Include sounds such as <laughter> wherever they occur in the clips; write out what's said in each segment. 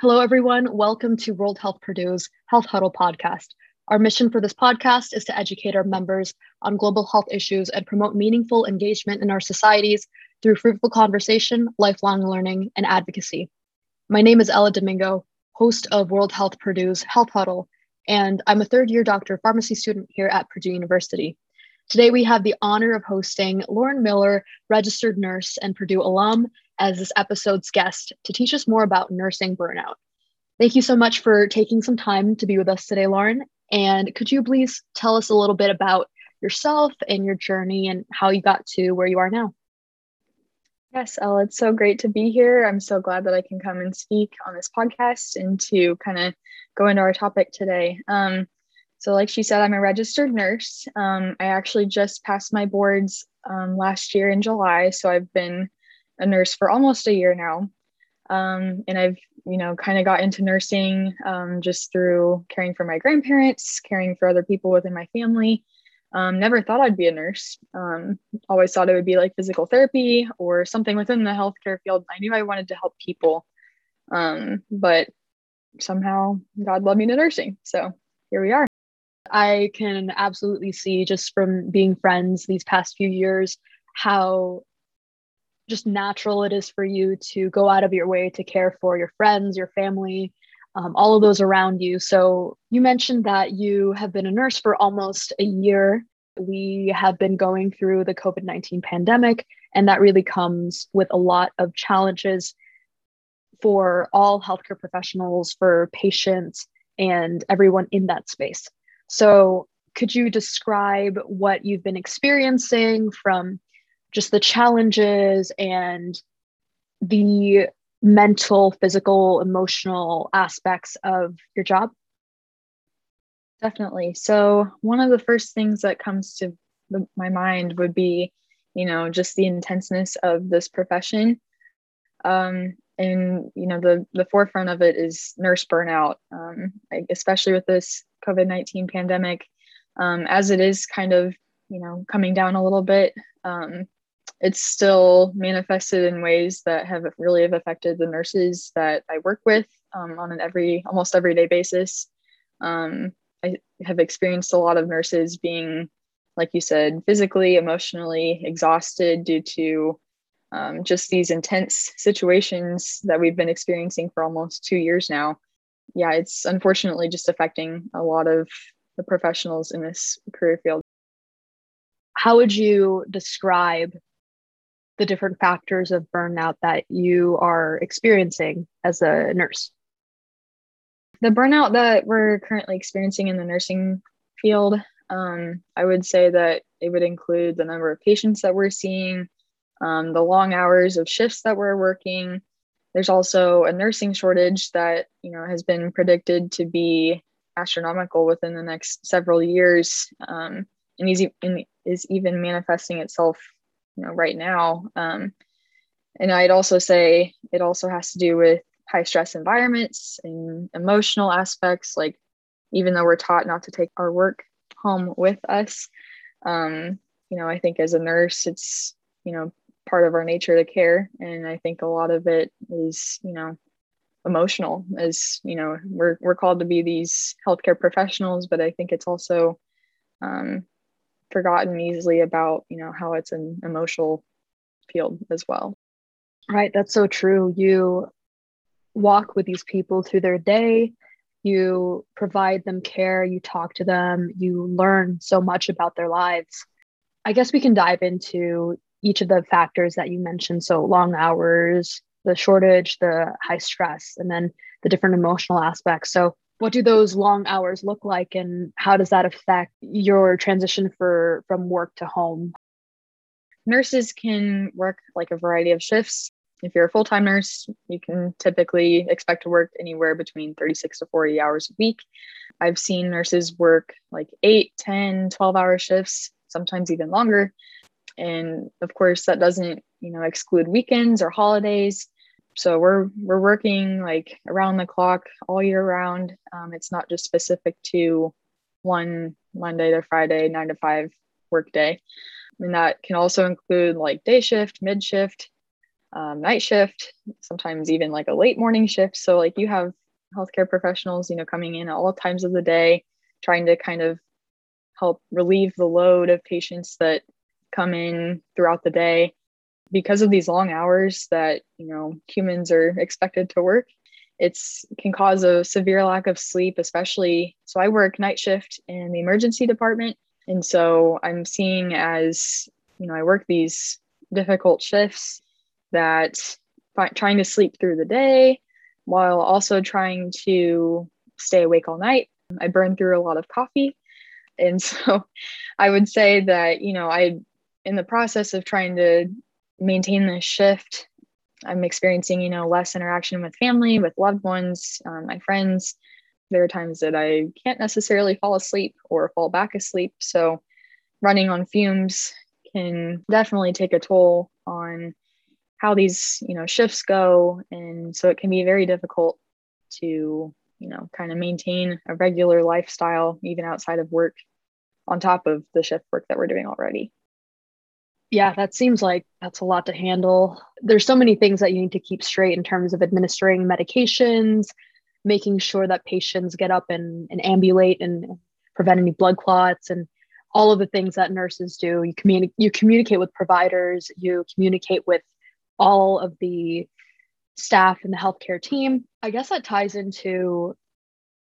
Hello, everyone. Welcome to World Health Purdue's Health Huddle podcast. Our mission for this podcast is to educate our members on global health issues and promote meaningful engagement in our societies through fruitful conversation, lifelong learning, and advocacy. My name is Ella Domingo, host of World Health Purdue's Health Huddle, and I'm a third year doctor of pharmacy student here at Purdue University. Today, we have the honor of hosting Lauren Miller, registered nurse and Purdue alum, as this episode's guest to teach us more about nursing burnout. Thank you so much for taking some time to be with us today, Lauren. And could you please tell us a little bit about yourself and your journey and how you got to where you are now? Yes, Ella, it's so great to be here. I'm so glad that I can come and speak on this podcast and to kind of go into our topic today. Um, so, like she said, I'm a registered nurse. Um, I actually just passed my boards um, last year in July. So, I've been a nurse for almost a year now. Um, and I've, you know, kind of got into nursing um, just through caring for my grandparents, caring for other people within my family. Um, never thought I'd be a nurse. Um, always thought it would be like physical therapy or something within the healthcare field. I knew I wanted to help people, um, but somehow God led me to nursing. So here we are. I can absolutely see just from being friends these past few years how just natural it is for you to go out of your way to care for your friends, your family, um, all of those around you. So, you mentioned that you have been a nurse for almost a year. We have been going through the COVID 19 pandemic, and that really comes with a lot of challenges for all healthcare professionals, for patients, and everyone in that space. So, could you describe what you've been experiencing from just the challenges and the mental, physical, emotional aspects of your job? Definitely. So, one of the first things that comes to my mind would be, you know, just the intenseness of this profession. Um, and you know, the the forefront of it is nurse burnout, um, especially with this COVID nineteen pandemic, um, as it is kind of you know coming down a little bit. Um, it's still manifested in ways that have really have affected the nurses that I work with um, on an every almost everyday basis. Um, I have experienced a lot of nurses being, like you said, physically, emotionally exhausted due to um, just these intense situations that we've been experiencing for almost two years now. Yeah, it's unfortunately just affecting a lot of the professionals in this career field. How would you describe the different factors of burnout that you are experiencing as a nurse? The burnout that we're currently experiencing in the nursing field, um, I would say that it would include the number of patients that we're seeing, um, the long hours of shifts that we're working. There's also a nursing shortage that you know has been predicted to be astronomical within the next several years, um, and is, is even manifesting itself you know right now um, and i'd also say it also has to do with high stress environments and emotional aspects like even though we're taught not to take our work home with us um, you know i think as a nurse it's you know part of our nature to care. And i think a lot of it is you know emotional as you know we're, we're called to be these healthcare professionals but i think it's also um, forgotten easily about you know how it's an emotional field as well. Right that's so true. You walk with these people through their day. You provide them care. You talk to them. You learn so much about their lives. I guess we can dive into each of the factors that you mentioned. So long hours the shortage the high stress and then the different emotional aspects. So what do those long hours look like and how does that affect your transition for from work to home? Nurses can work like a variety of shifts. If you're a full-time nurse you can typically expect to work anywhere between 36 to 40 hours a week. I've seen nurses work like 8 10 12 hour shifts sometimes even longer. And of course that doesn't you know exclude weekends or holidays so we're we're working like around the clock all year round. Um, it's not just specific to one monday to friday nine to five work day. And that can also include like day shift mid shift um, night shift, sometimes even like a late morning shift. So like you have healthcare professionals, you know, coming in at all times of the day, trying to kind of help relieve the load of patients that come in throughout the day because of these long hours that you know humans are expected to work it's can cause a severe lack of sleep especially so i work night shift in the emergency department and so i'm seeing as you know i work these difficult shifts that trying to sleep through the day while also trying to stay awake all night. I burn through a lot of coffee and <laughs> so i would say that you know i in the process of trying to maintain this shift. I'm experiencing you know less interaction with family with loved ones um, my friends. There are times that i can't necessarily fall asleep or fall back asleep. So running on fumes can definitely take a toll on how these you know shifts go. And so it can be very difficult to you know kind of maintain a regular lifestyle even outside of work on top of the shift work that we're doing already yeah, that seems like that's a lot to handle. There's so many things that you need to keep straight in terms of administering medications, making sure that patients get up and, and ambulate and prevent any blood clots and all of the things that nurses do. You communicate you communicate with providers, you communicate with all of the staff and the healthcare team. I guess that ties into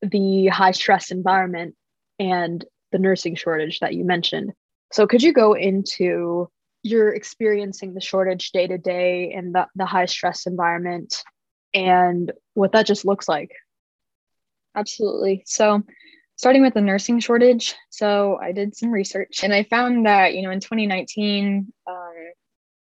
the high stress environment and the nursing shortage that you mentioned. So could you go into you're experiencing the shortage day to day in the, the high stress environment and what that just looks like. Absolutely. So, starting with the nursing shortage, so I did some research and I found that, you know, in 2019, um,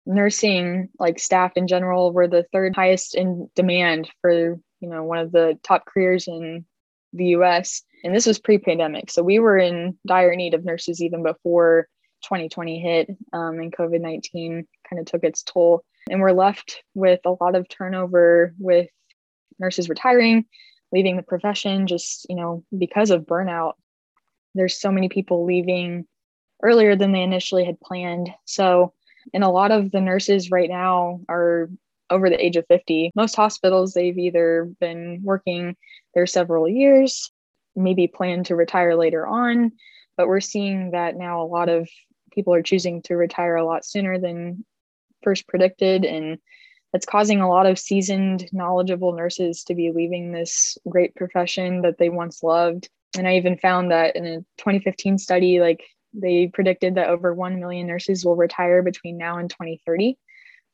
nursing, like staff in general, were the third highest in demand for, you know, one of the top careers in the US. And this was pre pandemic. So, we were in dire need of nurses even before 2020 hit um, and COVID 19 kind of took its toll. And we're left with a lot of turnover with nurses retiring, leaving the profession just, you know, because of burnout. There's so many people leaving earlier than they initially had planned. So, and a lot of the nurses right now are over the age of 50. Most hospitals, they've either been working there several years, maybe plan to retire later on, but we're seeing that now a lot of people are choosing to retire a lot sooner than first predicted and that's causing a lot of seasoned knowledgeable nurses to be leaving this great profession that they once loved. And i even found that in a 2015 study like they predicted that over 1 million nurses will retire between now and 2030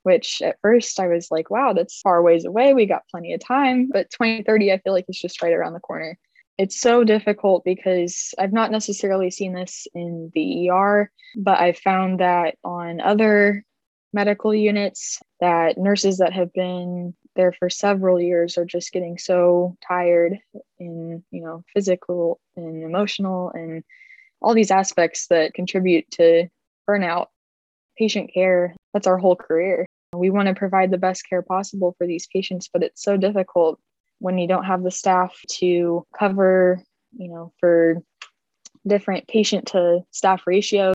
which at first i was like wow that's far ways away. We got plenty of time. But 2030 i feel like it's just right around the corner it's so difficult because I've not necessarily seen this in the ER, but I've found that on other medical units that nurses that have been there for several years are just getting so tired in, you know, physical and emotional and all these aspects that contribute to burnout. Patient care, that's our whole career. We want to provide the best care possible for these patients, but it's so difficult when you don't have the staff to cover, you know, for different patient to staff ratios.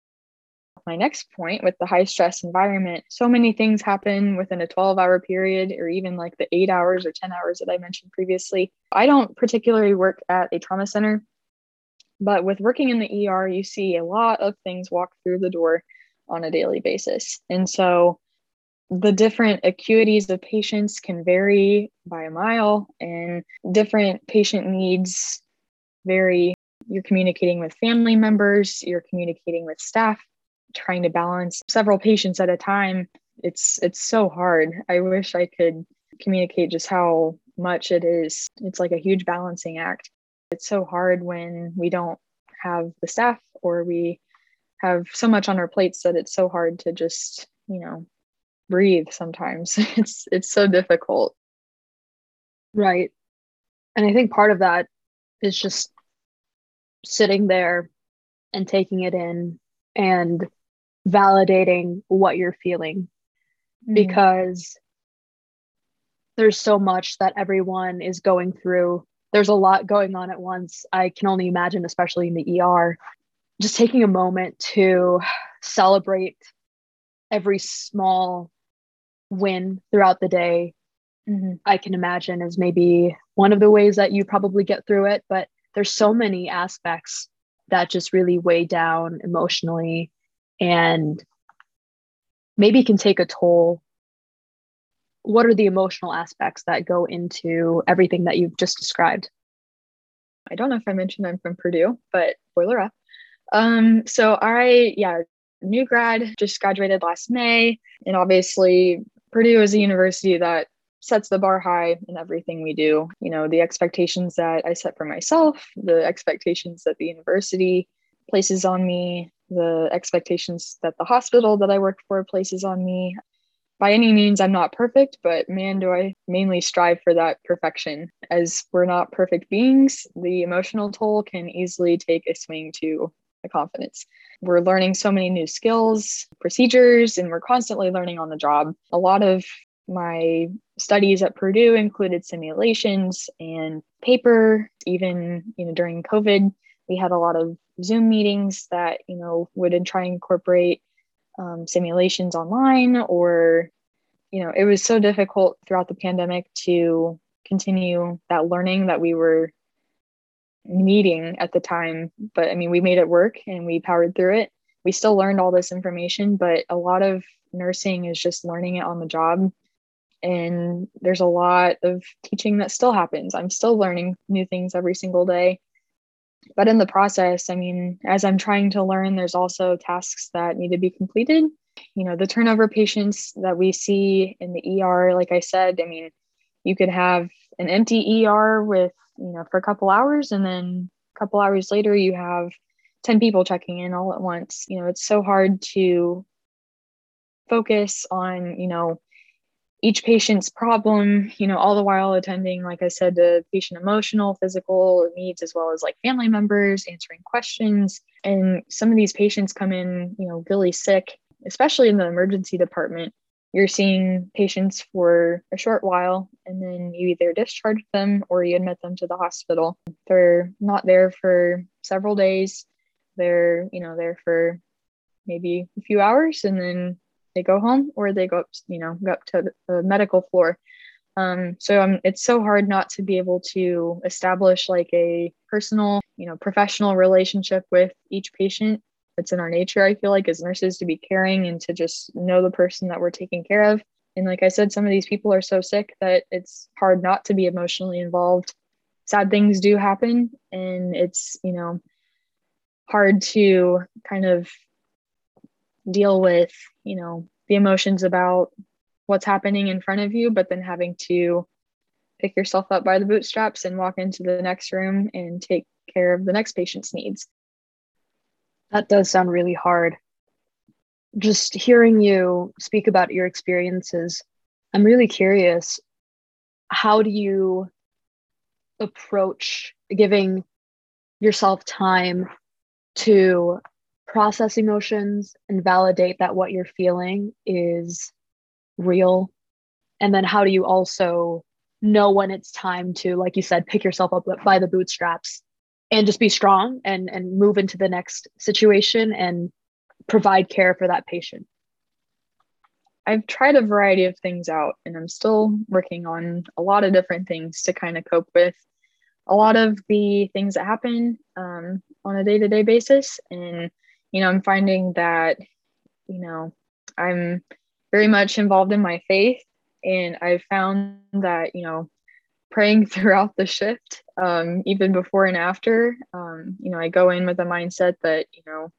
My next point with the high stress environment, so many things happen within a 12 hour period or even like the eight hours or 10 hours that I mentioned previously. I don't particularly work at a trauma center, but with working in the ER, you see a lot of things walk through the door on a daily basis. And so the different acuities of patients can vary by a mile, and different patient needs vary. You're communicating with family members, you're communicating with staff, trying to balance several patients at a time. It's it's so hard. I wish I could communicate just how much it is. It's like a huge balancing act. It's so hard when we don't have the staff or we have so much on our plates that it's so hard to just, you know, breathe sometimes. <laughs> It's it's so difficult. Right. And I think part of that is just sitting there and taking it in and validating what you're feeling mm. because there's so much that everyone is going through. There's a lot going on at once. I can only imagine, especially in the ER, just taking a moment to celebrate every small win throughout the day Mm-hmm. I can imagine is maybe one of the ways that you probably get through it. But there's so many aspects that just really weigh down emotionally and maybe can take a toll. What are the emotional aspects that go into everything that you've just described? I don't know if I mentioned I'm from Purdue, but boiler up. Um, so I, yeah, new grad, just graduated last May. And obviously, Purdue is a university that sets the bar high in everything we do. You know, the expectations that I set for myself, the expectations that the university places on me, the expectations that the hospital that I work for places on me. By any means, I'm not perfect, but man, do I mainly strive for that perfection. As we're not perfect beings, the emotional toll can easily take a swing to the confidence. We're learning so many new skills, procedures, and we're constantly learning on the job. A lot of my studies at Purdue included simulations and paper. Even you know during COVID, we had a lot of Zoom meetings that you know would try and incorporate um, simulations online, or you know it was so difficult throughout the pandemic to continue that learning that we were needing at the time. But I mean, we made it work and we powered through it. We still learned all this information, but a lot of nursing is just learning it on the job and there's a lot of teaching that still happens i'm still learning new things every single day but in the process i mean as i'm trying to learn there's also tasks that need to be completed you know the turnover patients that we see in the er like i said i mean you could have an empty er with you know for a couple hours and then a couple hours later you have 10 people checking in all at once you know it's so hard to focus on you know each patient's problem, you know, all the while attending, like I said, the patient emotional, physical needs, as well as like family members, answering questions. And some of these patients come in, you know, really sick, especially in the emergency department. You're seeing patients for a short while and then you either discharge them or you admit them to the hospital. They're not there for several days. They're, you know, there for maybe a few hours and then they go home or they go up, you know, go up to the medical floor. Um, so um, it's so hard not to be able to establish like a personal, you know, professional relationship with each patient. It's in our nature, I feel like, as nurses to be caring and to just know the person that we're taking care of. And like I said, some of these people are so sick that it's hard not to be emotionally involved. Sad things do happen, and it's, you know, hard to kind of deal with, you know, the emotions about what's happening in front of you, but then having to pick yourself up by the bootstraps and walk into the next room and take care of the next patient's needs. That does sound really hard. Just hearing you speak about your experiences, I'm really curious. How do you approach giving yourself time to process emotions and validate that what you're feeling is real and then how do you also know when it's time to like you said pick yourself up by the bootstraps and just be strong and and move into the next situation and provide care for that patient i've tried a variety of things out and i'm still working on a lot of different things to kind of cope with a lot of the things that happen um, on a day-to-day basis and you know, I'm finding that, you know, I'm very much involved in my faith. And I've found that, you know, praying <laughs> throughout the shift, um, even before and after, um, you know, I go in with a mindset that, you know,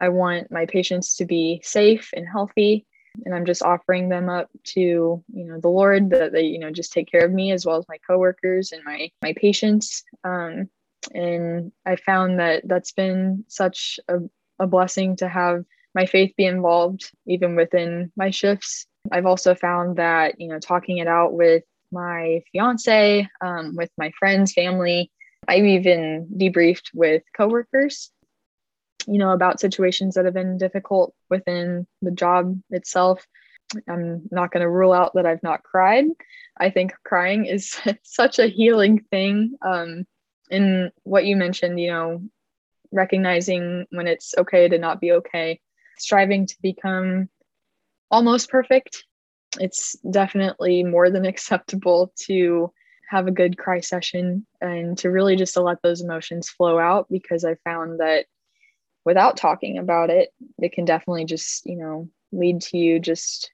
I want my patients to be safe and healthy. And I'm just offering them up to, you know, the Lord that they, you know, just take care of me as well as my coworkers and my my patients. Um, and I found that that's been such a a blessing to have my faith be involved even within my shifts. I've also found that, you know, talking it out with my fiance, um, with my friends, family, I've even debriefed with coworkers, you know, about situations that have been difficult within the job itself. I'm not going to rule out that I've not cried. I think crying is <laughs> such a healing thing. Um, and what you mentioned, you know, recognizing when it's okay to not be okay, striving to become almost perfect it's definitely more than <laughs> acceptable to have a good cry session and to really just to let those emotions flow out because I found that without talking about it, it can definitely just, you know, lead to you just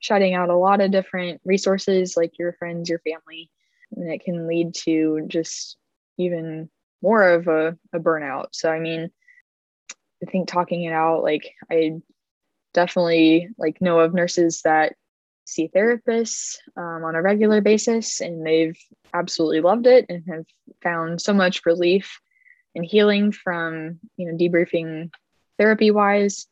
shutting out a lot of different resources like your friends, your family, and it can lead to just even more of a, a burnout. So, I mean, I think talking it out, like, I definitely like know of nurses that see therapists um, on a regular basis and they've absolutely loved it and have found so much relief and healing from you know debriefing therapy wise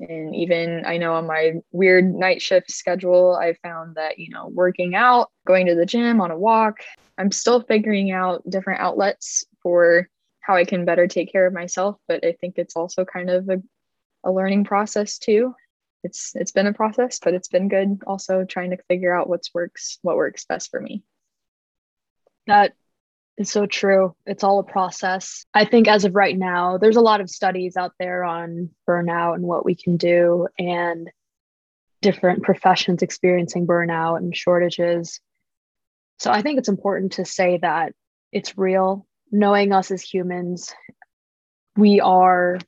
and even i know on my weird night shift schedule i found that you know working out going to the gym on a walk i'm still figuring out different outlets for how i can better take care of myself but i think it's also kind of a, a learning process too it's it's been a process, but it's been good also trying to figure out what's works what works best for me. That is so true. It's all a process. I think as of right now, there's a lot of studies out there on burnout and what we can do and different professions experiencing burnout and shortages. So I think it's important to say that it's real. Knowing us as humans, we are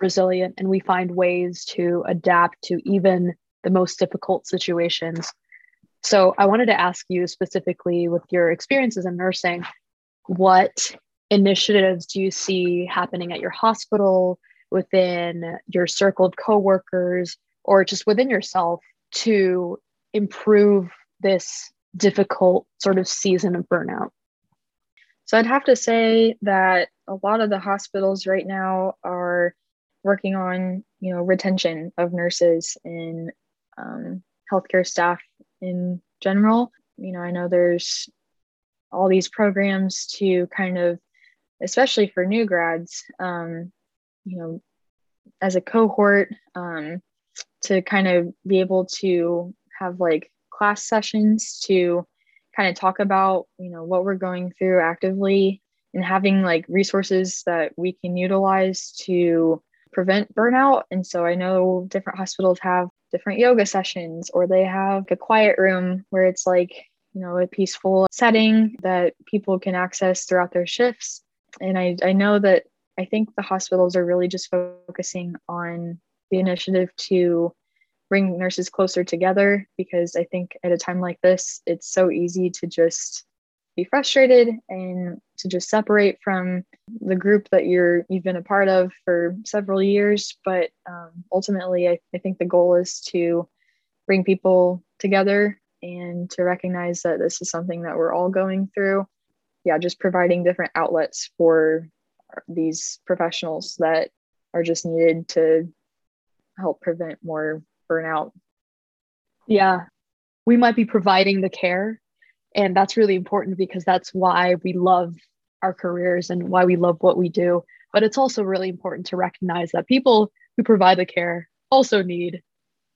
resilient and we find ways to adapt to even the most difficult situations. So, I wanted to ask you specifically with your experiences in nursing, what initiatives do you see happening at your hospital, within your circle of coworkers, or just within yourself to improve this difficult sort of season of burnout? So, I'd have to say that a lot of the hospitals right now are working on you know retention of nurses and um, healthcare staff in general. You know i know there's all these programs to kind of especially for new grads um, you know as a cohort um, to kind of be able to have like class sessions to kind of talk about you know what we're going through actively and having like resources that we can utilize to prevent burnout. And so I know different hospitals have different yoga sessions or they have a quiet room where it's like, you know, a peaceful setting that people can access throughout their shifts. And I, I know that I think the hospitals are really just focusing on the initiative to bring nurses closer together because I think at a time like this, it's so easy to just be frustrated and to just separate from the group that you're you've been a part of for several years. But um, ultimately I, I think the goal is to bring people together and to recognize that this is something that we're all going through. Yeah just providing different outlets for these professionals that are just needed to help prevent more burnout. Yeah. We might be providing the care and that's really important because that's why we love our careers and why we love what we do. But it's also really important to recognize that people who provide the care also need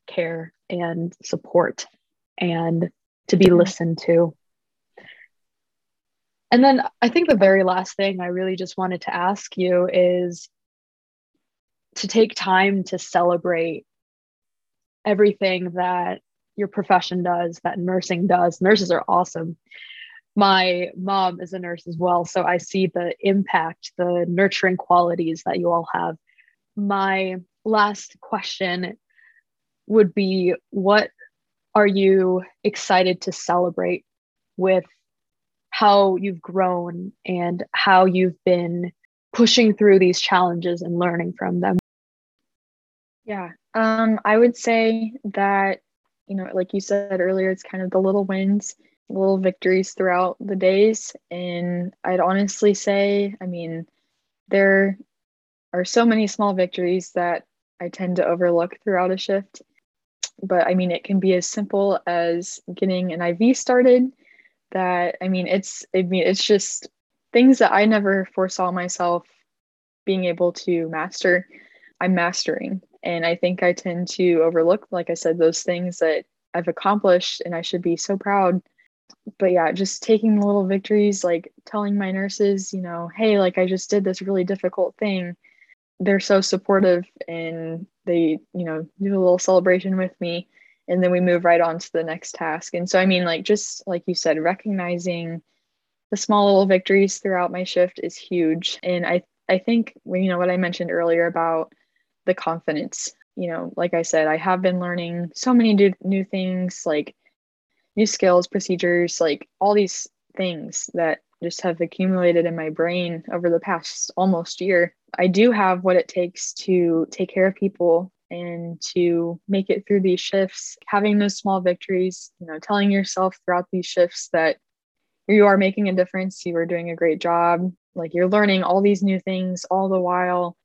care and support and to be listened to. And then i think the very last thing i really just wanted to ask you is to take time to celebrate everything that your profession does, that nursing does. Nurses are awesome. My mom is a nurse as well. So I see the impact, the nurturing qualities that you all have. My last question would be what are you excited to celebrate with how you've grown and how you've been pushing through these challenges and learning from them? Yeah, um, I would say that you know, like you said earlier, it's kind of the little wins, little victories throughout the days. And I'd honestly say, I mean, there are so many small victories that I tend to overlook throughout a shift. But I mean, it can be as simple as getting an IV started. That I mean, it's I mean, it's just things that I never foresaw myself being able to master. I'm mastering and I think I tend to overlook, like I said, those things that I've accomplished and I should be so proud. But yeah, just taking the little victories, like telling my nurses, you know, hey, like I just did this really difficult thing. They're so supportive and they, you know, do a little celebration with me. and then we move right on to the next task. And so, I mean, like, just like you said, recognizing the small little victories throughout my shift is huge. And I, I think, you know, what I mentioned earlier about the confidence, you know, like I said, I have been learning so many new, new things, like new skills, procedures, like all these things that just have accumulated in my brain over the past almost year. I do have what it takes to take care of people and to make it through these shifts, having those small victories, you know, telling yourself throughout these shifts that you are making a difference, you are doing a great job, like you're learning all these new things all the while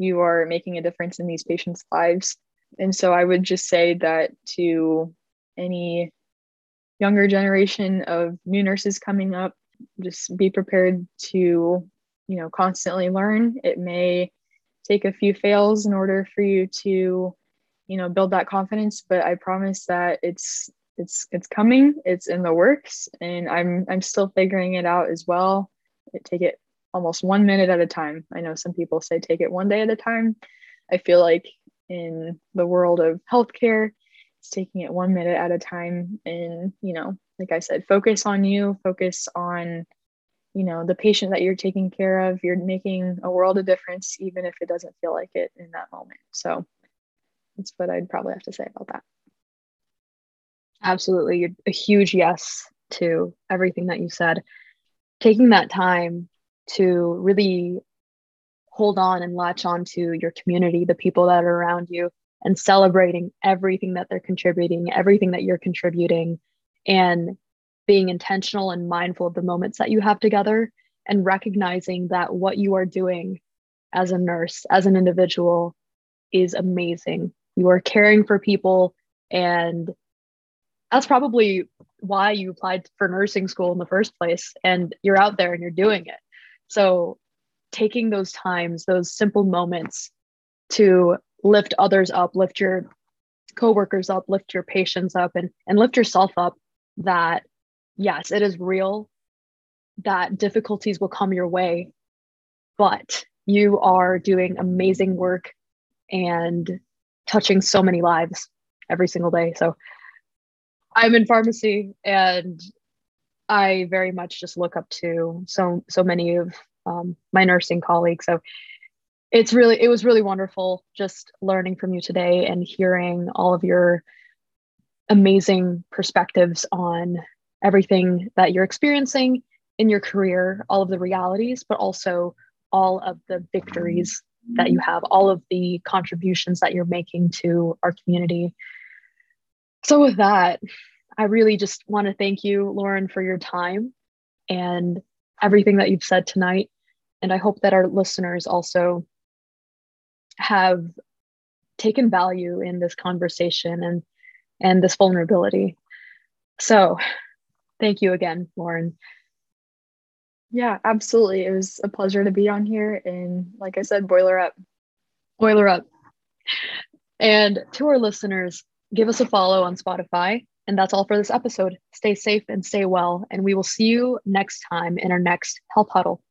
you are making a difference in these patients' lives. And so I would just say that to any younger generation of new nurses coming up, just be prepared to, you know, constantly learn. It may take a few fails in order for you to you know build that confidence but i promise that it's it's it's coming it's in the works and i'm i'm still figuring it out as well take it almost one minute at a time. I know some people say take it one day at a time. I feel like in the world of healthcare it's taking it one minute at a time. And you know like i said focus on you focus on you know the patient that you're taking care of. You're making a world of difference even if it doesn't feel like it in that moment. So that's what i'd probably have to say about that. Absolutely. A huge yes to everything that you said. Taking that time to really hold on and latch on to your community the people that are around you and celebrating everything that they're contributing everything that you're contributing and being intentional and mindful of the moments that you have together and recognizing that what you are doing as a nurse, as an individual, is amazing. You are caring for people, and that's probably why you applied for nursing school in the first place. And you're out there and you're doing it. So, taking those times, those simple moments to lift others up, lift your coworkers up, lift your patients up, and, and lift yourself up that yes, it is real that difficulties will come your way, but you are doing amazing work and touching so many lives every single day. So I'm in pharmacy and I very much just look up to so so many of um, my nursing colleagues. So it's really it was really wonderful just learning from you today and hearing all of your amazing perspectives on everything that you're experiencing in your career, all of the realities, but also all of the victories that you have, all of the contributions that you're making to our community. So, with that, I really just want to thank you, Lauren, for your time and everything that you've said tonight. And I hope that our listeners also have taken value in this conversation and and this vulnerability. So, thank you again, Lauren. Yeah, absolutely. It was a pleasure to be on here. And like I said, boiler up. Boiler up. And to our listeners, give us a follow on Spotify. And that's all for this episode. Stay safe and stay well. And we will see you next time in our next Health Huddle.